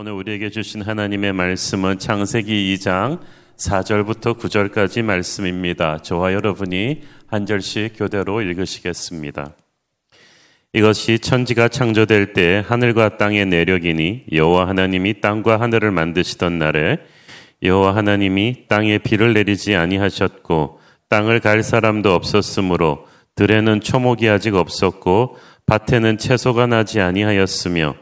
오늘 우리에게 주신 하나님의 말씀은 창세기 2장 4절부터 9절까지 말씀입니다. 저와 여러분이 한 절씩 교대로 읽으시겠습니다. 이것이 천지가 창조될 때 하늘과 땅의 내력이니 여호와 하나님이 땅과 하늘을 만드시던 날에 여호와 하나님이 땅에 비를 내리지 아니하셨고 땅을 갈 사람도 없었으므로 들에는 초목이 아직 없었고 밭에는 채소가 나지 아니하였으며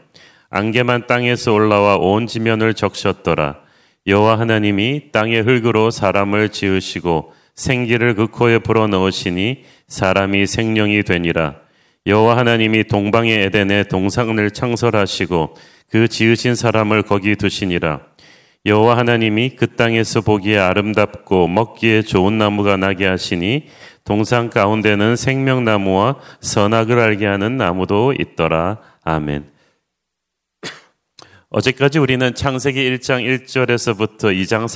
안개만 땅에서 올라와 온 지면을 적셨더라. 여호와 하나님이 땅의 흙으로 사람을 지으시고 생기를 그 코에 불어 넣으시니 사람이 생명이 되니라. 여호와 하나님이 동방의 에덴에 동상을 창설하시고 그 지으신 사람을 거기 두시니라. 여호와 하나님이 그 땅에서 보기에 아름답고 먹기에 좋은 나무가 나게 하시니 동상 가운데는 생명나무와 선악을 알게 하는 나무도 있더라. 아멘. 어제까지 우리는 창세기 1장 1절에서부터 2장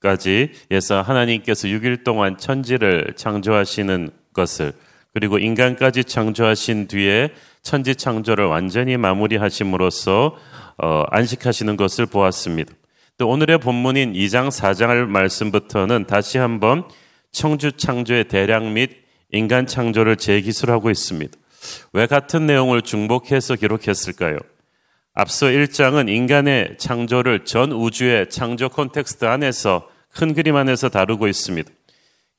3절까지에서 하나님께서 6일 동안 천지를 창조하시는 것을 그리고 인간까지 창조하신 뒤에 천지 창조를 완전히 마무리하심으로써 어, 안식하시는 것을 보았습니다. 또 오늘의 본문인 2장 4장 말씀부터는 다시 한번 청주 창조의 대량 및 인간 창조를 재기술하고 있습니다. 왜 같은 내용을 중복해서 기록했을까요? 앞서 1장은 인간의 창조를 전 우주의 창조 콘텍스트 안에서 큰 그림 안에서 다루고 있습니다.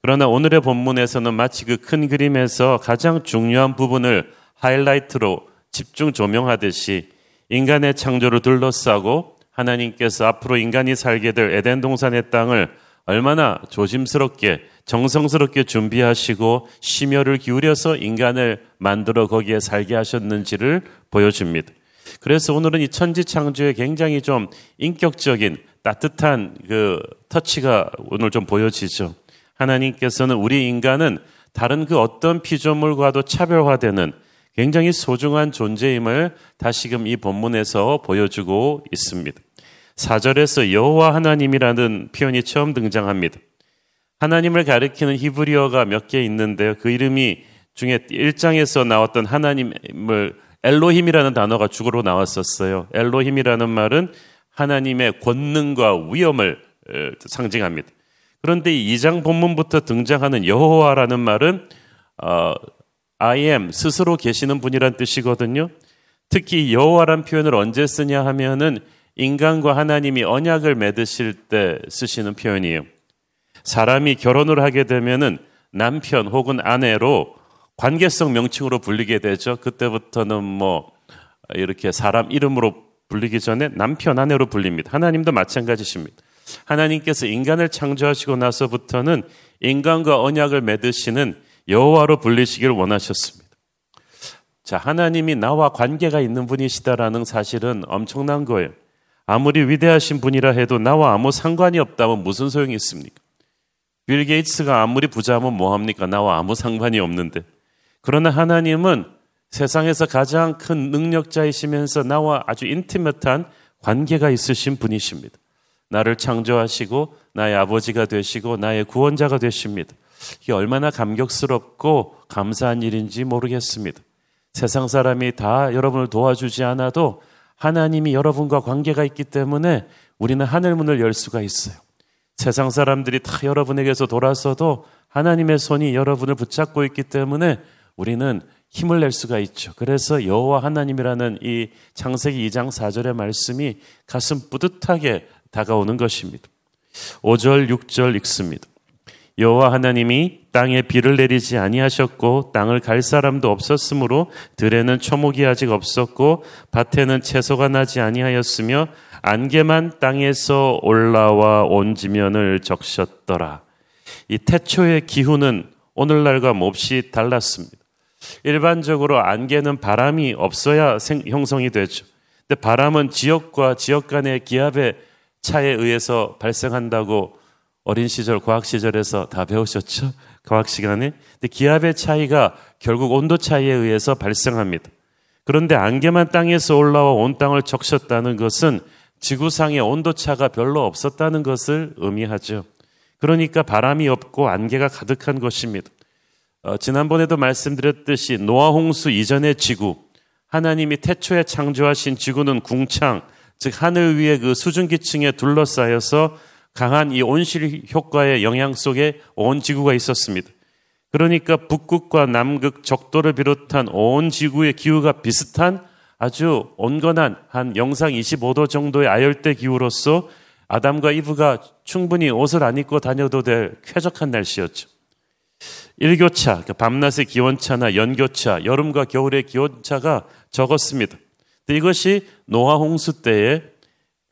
그러나 오늘의 본문에서는 마치 그 큰 그림에서 가장 중요한 부분을 하이라이트로 집중 조명하듯이 인간의 창조를 둘러싸고 하나님께서 앞으로 인간이 살게 될 에덴 동산의 땅을 얼마나 조심스럽게 정성스럽게 준비하시고 심혈을 기울여서 인간을 만들어 거기에 살게 하셨는지를 보여줍니다. 그래서 오늘은 이 천지 창조에 굉장히 좀 인격적인 따뜻한 그 터치가 오늘 좀 보여지죠. 하나님께서는 우리 인간은 다른 그 어떤 피조물과도 차별화되는 굉장히 소중한 존재임을 다시금 이 본문에서 보여주고 있습니다. 4절에서 여호와 하나님이라는 표현이 처음 등장합니다. 하나님을 가리키는 히브리어가 몇 개 있는데요. 그 이름이 중에 1장에서 나왔던 하나님을 엘로힘이라는 단어가 주어로 나왔었어요. 엘로힘이라는 말은 하나님의 권능과 위엄을 상징합니다. 그런데 이 2장 본문부터 등장하는 여호와라는 말은 어, I am 스스로 계시는 분이란 뜻이거든요. 특히 여호와란 표현을 언제 쓰냐 하면은 인간과 하나님이 언약을 맺으실 때 쓰시는 표현이에요. 사람이 결혼을 하게 되면은 남편 혹은 아내로 관계성 명칭으로 불리게 되죠. 그때부터는 뭐 이렇게 사람 이름으로 불리기 전에 남편 아내로 불립니다. 하나님도 마찬가지십니다. 하나님께서 인간을 창조하시고 나서부터는 인간과 언약을 맺으시는 여호와로 불리시기를 원하셨습니다. 자, 하나님이 나와 관계가 있는 분이시다라는 사실은 엄청난 거예요. 아무리 위대하신 분이라 해도 나와 아무 상관이 없다면 무슨 소용이 있습니까? 빌 게이츠가 아무리 부자면 뭐 합니까? 나와 아무 상관이 없는데. 그러나 하나님은 세상에서 가장 큰 능력자이시면서 나와 아주 인티메트한 관계가 있으신 분이십니다. 나를 창조하시고 나의 아버지가 되시고 나의 구원자가 되십니다. 이게 얼마나 감격스럽고 감사한 일인지 모르겠습니다. 세상 사람이 다 여러분을 도와주지 않아도 하나님이 여러분과 관계가 있기 때문에 우리는 하늘 문을 열 수가 있어요. 세상 사람들이 다 여러분에게서 돌아서도 하나님의 손이 여러분을 붙잡고 있기 때문에 우리는 힘을 낼 수가 있죠. 그래서 여호와 하나님이라는 이 창세기 2장 4절의 말씀이 가슴 뿌듯하게 다가오는 것입니다. 5절 6절 읽습니다. 여호와 하나님이 땅에 비를 내리지 아니하셨고 땅을 갈 사람도 없었으므로 들에는 초목이 아직 없었고 밭에는 채소가 나지 아니하였으며 안개만 땅에서 올라와 온 지면을 적셨더라. 이 태초의 기후는 오늘날과 몹시 달랐습니다. 일반적으로 안개는 바람이 없어야 생, 형성이 되죠. 근데 바람은 지역과 지역 간의 기압의 차에 의해서 발생한다고 어린 시절 과학 시절에서 다 배우셨죠? 과학 시간에. 근데 기압의 차이가 결국 온도 차이에 의해서 발생합니다. 그런데 안개만 땅에서 올라와 온 땅을 적셨다는 것은 지구상의 온도 차가 별로 없었다는 것을 의미하죠. 그러니까 바람이 없고 안개가 가득한 것입니다. 어, 지난번에도 말씀드렸듯이 노아 홍수 이전의 지구, 하나님이 태초에 창조하신 지구는 궁창, 즉 하늘 위에 그 수증기층에 둘러싸여서 강한 이 온실 효과의 영향 속에 온 지구가 있었습니다. 그러니까 북극과 남극, 적도를 비롯한 온 지구의 기후가 비슷한 아주 온건한 한 영상 25도 정도의 아열대 기후로서 아담과 이브가 충분히 옷을 안 입고 다녀도 될 쾌적한 날씨였죠. 일교차, 그러니까 밤낮의 기온차나 연교차, 여름과 겨울의 기온차가 적었습니다. 이것이 노아 홍수 때에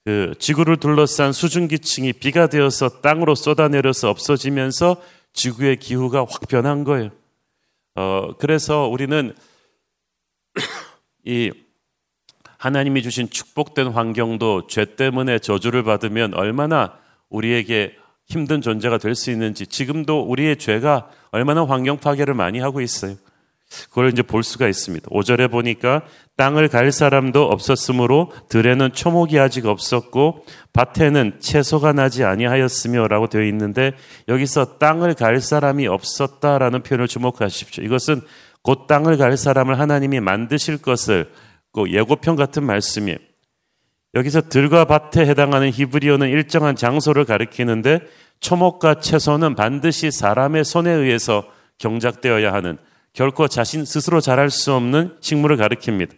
그 지구를 둘러싼 수증기층이 비가 되어서 땅으로 쏟아내려서 없어지면서 지구의 기후가 확 변한 거예요. 어, 그래서 우리는 이 하나님이 주신 축복된 환경도 죄 때문에 저주를 받으면 얼마나 우리에게 힘든 존재가 될 수 있는지 지금도 우리의 죄가 얼마나 환경 파괴를 많이 하고 있어요. 그걸 이제 볼 수가 있습니다. 5절에 보니까 땅을 갈 사람도 없었으므로 들에는 초목이 아직 없었고 밭에는 채소가 나지 아니하였으며라고 되어 있는데 여기서 땅을 갈 사람이 없었다라는 표현을 주목하십시오. 이것은 곧 땅을 갈 사람을 하나님이 만드실 것을 그 예고편 같은 말씀이에요. 여기서 들과 밭에 해당하는 히브리어는 일정한 장소를 가리키는데 초목과 채소는 반드시 사람의 손에 의해서 경작되어야 하는 결코 자신 스스로 자랄 수 없는 식물을 가리킵니다.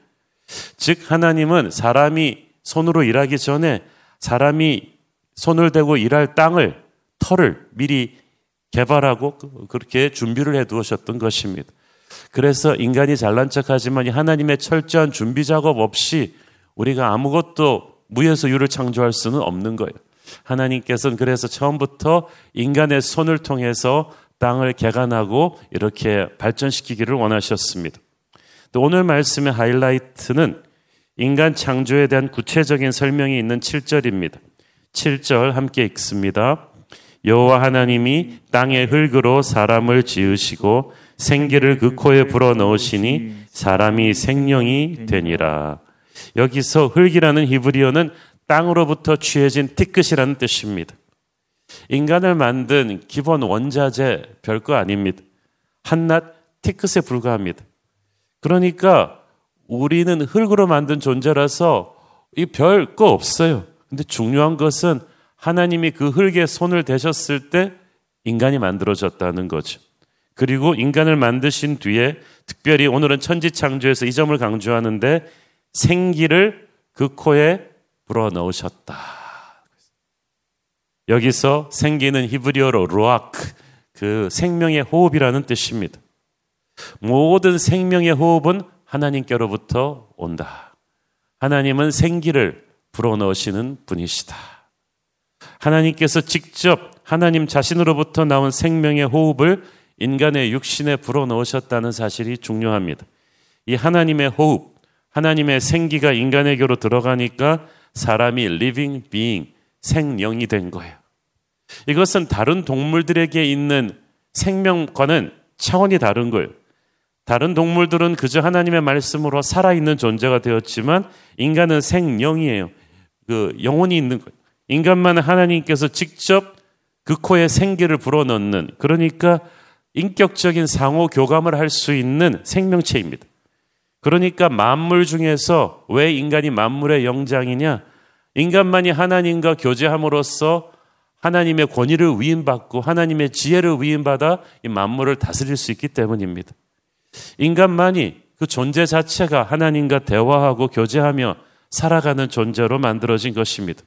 즉 하나님은 사람이 손으로 일하기 전에 사람이 손을 대고 일할 땅을 터를 미리 개발하고 그렇게 준비를 해 두셨던 것입니다. 그래서 인간이 잘난 척하지만 하나님의 철저한 준비 작업 없이 우리가 아무것도 무에서 유를 창조할 수는 없는 거예요. 하나님께서는 그래서 처음부터 인간의 손을 통해서 땅을 개간하고 이렇게 발전시키기를 원하셨습니다. 오늘 말씀의 하이라이트는 인간 창조에 대한 구체적인 설명이 있는 7절입니다. 7절 함께 읽습니다. 여호와 하나님이 땅의 흙으로 사람을 지으시고 생기를 그 코에 불어 넣으시니 사람이 생명이 되니라. 여기서 흙이라는 히브리어는 땅으로부터 취해진 티끝이라는 뜻입니다. 인간을 만든 기본 원자재 별거 아닙니다. 한낱 티크스에 불과합니다. 그러니까 우리는 흙으로 만든 존재라서 이 별 거 없어요. 근데 중요한 것은 하나님이 그 흙에 손을 대셨을 때 인간이 만들어졌다는 거죠. 그리고 인간을 만드신 뒤에 특별히 오늘은 천지 창조에서 이 점을 강조하는데 생기를 그 코에 불어 넣으셨다. 여기서 생기는 히브리어로 루아크, 그 생명의 호흡이라는 뜻입니다. 모든 생명의 호흡은 하나님께로부터 온다. 하나님은 생기를 불어 넣으시는 분이시다. 하나님께서 직접 하나님 자신으로부터 나온 생명의 호흡을 인간의 육신에 불어 넣으셨다는 사실이 중요합니다. 이 하나님의 호흡, 하나님의 생기가 인간에게로 들어가니까 사람이 living being, 생령이 된 거예요. 이것은 다른 동물들에게 있는 생명과는 차원이 다른 거예요. 다른 동물들은 그저 하나님의 말씀으로 살아있는 존재가 되었지만 인간은 생령이에요. 그 영혼이 있는 거예요. 인간만 하나님께서 직접 그 코에 생기를 불어넣는 그러니까 인격적인 상호 교감을 할 수 있는 생명체입니다. 그러니까 만물 중에서 왜 인간이 만물의 영장이냐? 인간만이 하나님과 교제함으로써 하나님의 권위를 위임받고 하나님의 지혜를 위임받아 이 만물을 다스릴 수 있기 때문입니다. 인간만이 그 존재 자체가 하나님과 대화하고 교제하며 살아가는 존재로 만들어진 것입니다.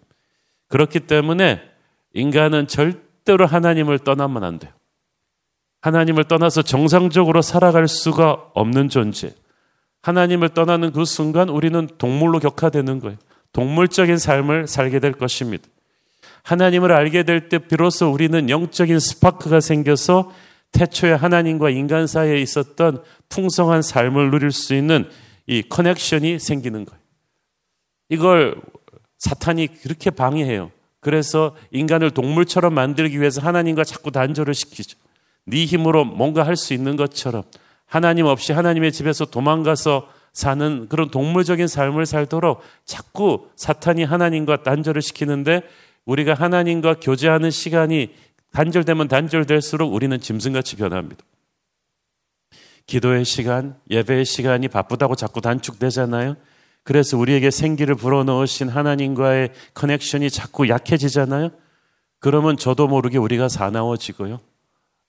그렇기 때문에 인간은 절대로 하나님을 떠나면 안 돼요. 하나님을 떠나서 정상적으로 살아갈 수가 없는 존재. 하나님을 떠나는 그 순간 우리는 동물로 격화되는 거예요. 동물적인 삶을 살게 될 것입니다. 하나님을 알게 될 때 비로소 우리는 영적인 스파크가 생겨서 태초에 하나님과 인간 사이에 있었던 풍성한 삶을 누릴 수 있는 이 커넥션이 생기는 거예요. 이걸 사탄이 그렇게 방해해요. 그래서 인간을 동물처럼 만들기 위해서 하나님과 자꾸 단절을 시키죠. 네 힘으로 뭔가 할 수 있는 것처럼 하나님 없이 하나님의 집에서 도망가서 사는 그런 동물적인 삶을 살도록 자꾸 사탄이 하나님과 단절을 시키는데 우리가 하나님과 교제하는 시간이 단절되면 단절될수록 우리는 짐승같이 변합니다. 기도의 시간, 예배의 시간이 바쁘다고 자꾸 단축되잖아요. 그래서 우리에게 생기를 불어넣으신 하나님과의 커넥션이 자꾸 약해지잖아요. 그러면 저도 모르게 우리가 사나워지고요.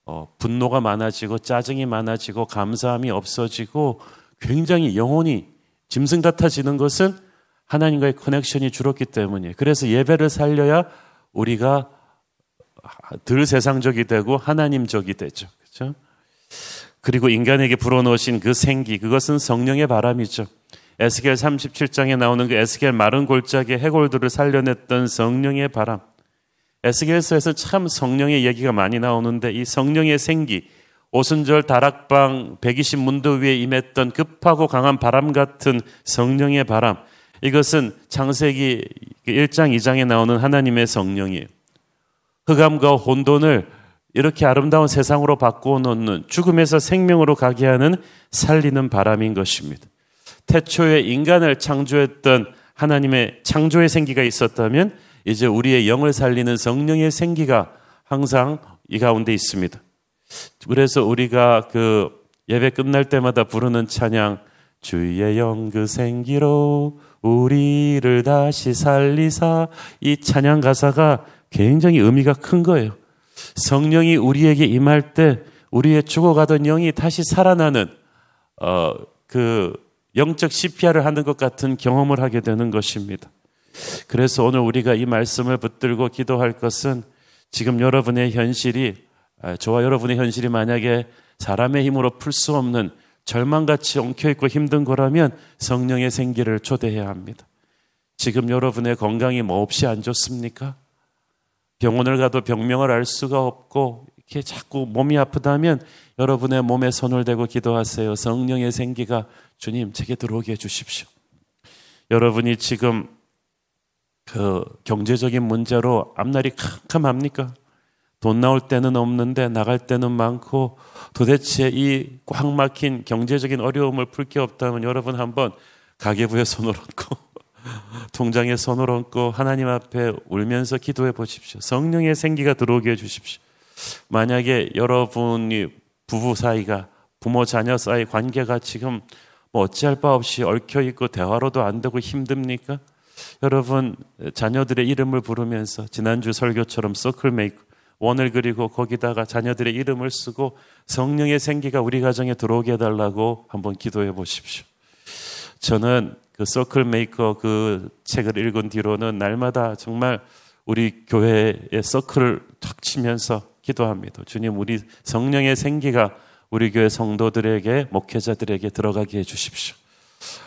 어, 분노가 많아지고 짜증이 많아지고 감사함이 없어지고 굉장히 영혼이 짐승 같아지는 것은 하나님과의 커넥션이 줄었기 때문이에요. 그래서 예배를 살려야 우리가 덜 세상적이 되고 하나님적이 되죠. 그렇죠? 그리고 인간에게 불어넣으신 그 생기, 그것은 성령의 바람이죠. 에스겔 37장에 나오는 그 에스겔 마른 골짜기 해골들을 살려냈던 성령의 바람. 에스겔서에서 참 성령의 얘기가 많이 나오는데 이 성령의 생기, 오순절 다락방 120문도 위에 임했던 급하고 강한 바람 같은 성령의 바람. 이것은 창세기 1장, 2장에 나오는 하나님의 성령이에요. 흑암과 혼돈을 이렇게 아름다운 세상으로 바꾸어 놓는 죽음에서 생명으로 가게 하는 살리는 바람인 것입니다. 태초에 인간을 창조했던 하나님의 창조의 생기가 있었다면 이제 우리의 영을 살리는 성령의 생기가 항상 이 가운데 있습니다. 그래서 우리가 그 예배 끝날 때마다 부르는 찬양 주의 영 그 생기로 우리를 다시 살리사 이 찬양 가사가 굉장히 의미가 큰 거예요. 성령이 우리에게 임할 때 우리의 죽어가던 영이 다시 살아나는 어, 그 영적 CPR을 하는 것 같은 경험을 하게 되는 것입니다. 그래서 오늘 우리가 이 말씀을 붙들고 기도할 것은 지금 여러분의 현실이 아, 저와 여러분의 현실이 만약에 사람의 힘으로 풀 수 없는 절망같이 엉켜있고 힘든 거라면 성령의 생기를 초대해야 합니다. 지금 여러분의 건강이 몹시 안 좋습니까? 병원을 가도 병명을 알 수가 없고 이렇게 자꾸 몸이 아프다면 여러분의 몸에 손을 대고 기도하세요. 성령의 생기가 주님 제게 들어오게 해주십시오. 여러분이 지금 그 경제적인 문제로 앞날이 캄캄합니까? 돈 나올 때는 없는데 나갈 때는 많고 도대체 이 꽉 막힌 경제적인 어려움을 풀 게 없다면 여러분 한번 가계부에 손을 얹고 통장에 손을 얹고 하나님 앞에 울면서 기도해 보십시오. 성령의 생기가 들어오게 해 주십시오. 만약에 여러분이 부부 사이가 부모 자녀 사이 관계가 지금 뭐 어찌할 바 없이 얽혀 있고 대화로도 안 되고 힘듭니까? 여러분 자녀들의 이름을 부르면서 지난주 설교처럼 서클 메이크 원을 그리고 거기다가 자녀들의 이름을 쓰고 성령의 생기가 우리 가정에 들어오게 해달라고 한번 기도해 보십시오. 저는 그 Circle Maker 그 책을 읽은 뒤로는 날마다 정말 우리 교회의 서클을 탁 치면서 기도합니다. 주님, 우리 성령의 생기가 우리 교회 성도들에게, 목회자들에게 들어가게 해 주십시오.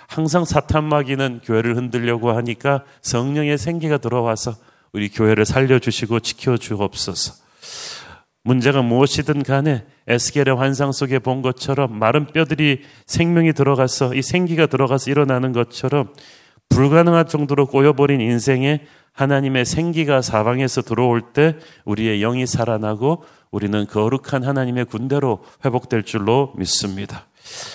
항상 사탄마귀는 교회를 흔들려고 하니까 성령의 생기가 들어와서 우리 교회를 살려주시고 지켜주옵소서. 문제가 무엇이든 간에 에스겔의 환상 속에 본 것처럼 마른 뼈들이 생명이 들어가서 이 생기가 들어가서 일어나는 것처럼 불가능할 정도로 꼬여버린 인생에 하나님의 생기가 사방에서 들어올 때 우리의 영이 살아나고 우리는 거룩한 하나님의 군대로 회복될 줄로 믿습니다.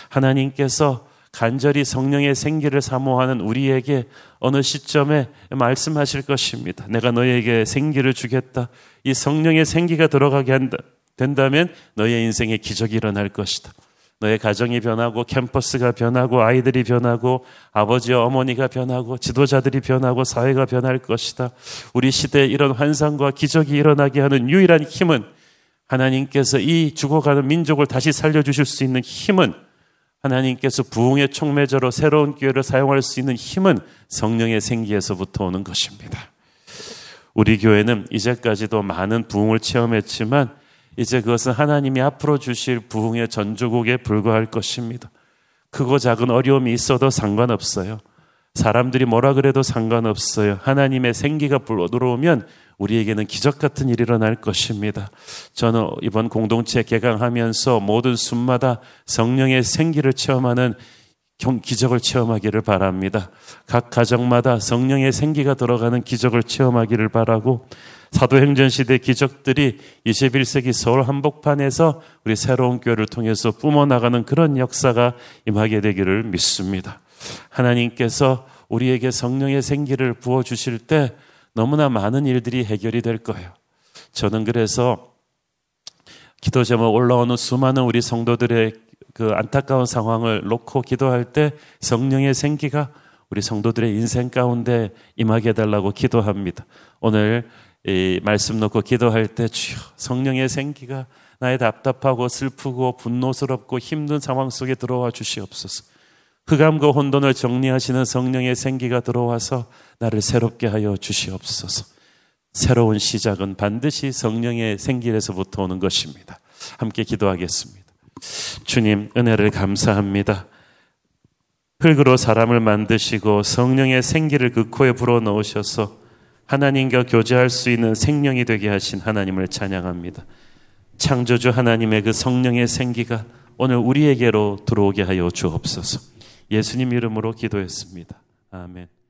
하나님께서 간절히 성령의 생기를 사모하는 우리에게 어느 시점에 말씀하실 것입니다. 내가 너에게 생기를 주겠다. 이 성령의 생기가 들어가게 한다. 된다면 너의 인생에 기적이 일어날 것이다. 너의 가정이 변하고 캠퍼스가 변하고 아이들이 변하고 아버지와 어머니가 변하고 지도자들이 변하고 사회가 변할 것이다. 우리 시대에 이런 환상과 기적이 일어나게 하는 유일한 힘은 하나님께서 이 죽어가는 민족을 다시 살려주실 수 있는 힘은 하나님께서 부흥의 촉매자로 새로운 기회를 사용할 수 있는 힘은 성령의 생기에서부터 오는 것입니다. 우리 교회는 이제까지도 많은 부흥을 체험했지만 이제 그것은 하나님이 앞으로 주실 부흥의 전조국에 불과할 것입니다. 크고 작은 어려움이 있어도 상관없어요. 사람들이 뭐라 그래도 상관없어요. 하나님의 생기가 불러 들어오면 우리에게는 기적 같은 일이 일어날 것입니다. 저는 이번 공동체 개강하면서 모든 순마다 성령의 생기를 체험하는 기적을 체험하기를 바랍니다. 각 가정마다 성령의 생기가 들어가는 기적을 체험하기를 바라고 사도행전 시대 기적들이 21세기 서울 한복판에서 우리 새로운 교회를 통해서 뿜어나가는 그런 역사가 임하게 되기를 믿습니다. 하나님께서 우리에게 성령의 생기를 부어주실 때 너무나 많은 일들이 해결이 될 거예요. 저는 그래서 기도 제목 올라오는 수많은 우리 성도들의 그 안타까운 상황을 놓고 기도할 때 성령의 생기가 우리 성도들의 인생 가운데 임하게 해달라고 기도합니다. 오늘 이 말씀 놓고 기도할 때 주여 성령의 생기가 나의 답답하고 슬프고 분노스럽고 힘든 상황 속에 들어와 주시옵소서. 흑암과 혼돈을 정리하시는 성령의 생기가 들어와서 나를 새롭게 하여 주시옵소서. 새로운 시작은 반드시 성령의 생길에서부터 오는 것입니다. 함께 기도하겠습니다. 주님, 은혜를 감사합니다. 흙으로 사람을 만드시고 성령의 생기를 그 코에 불어 넣으셔서 하나님과 교제할 수 있는 생명이 되게 하신 하나님을 찬양합니다. 창조주 하나님의 그 성령의 생기가 오늘 우리에게로 들어오게 하여 주옵소서. 예수님 이름으로 기도했습니다. 아멘.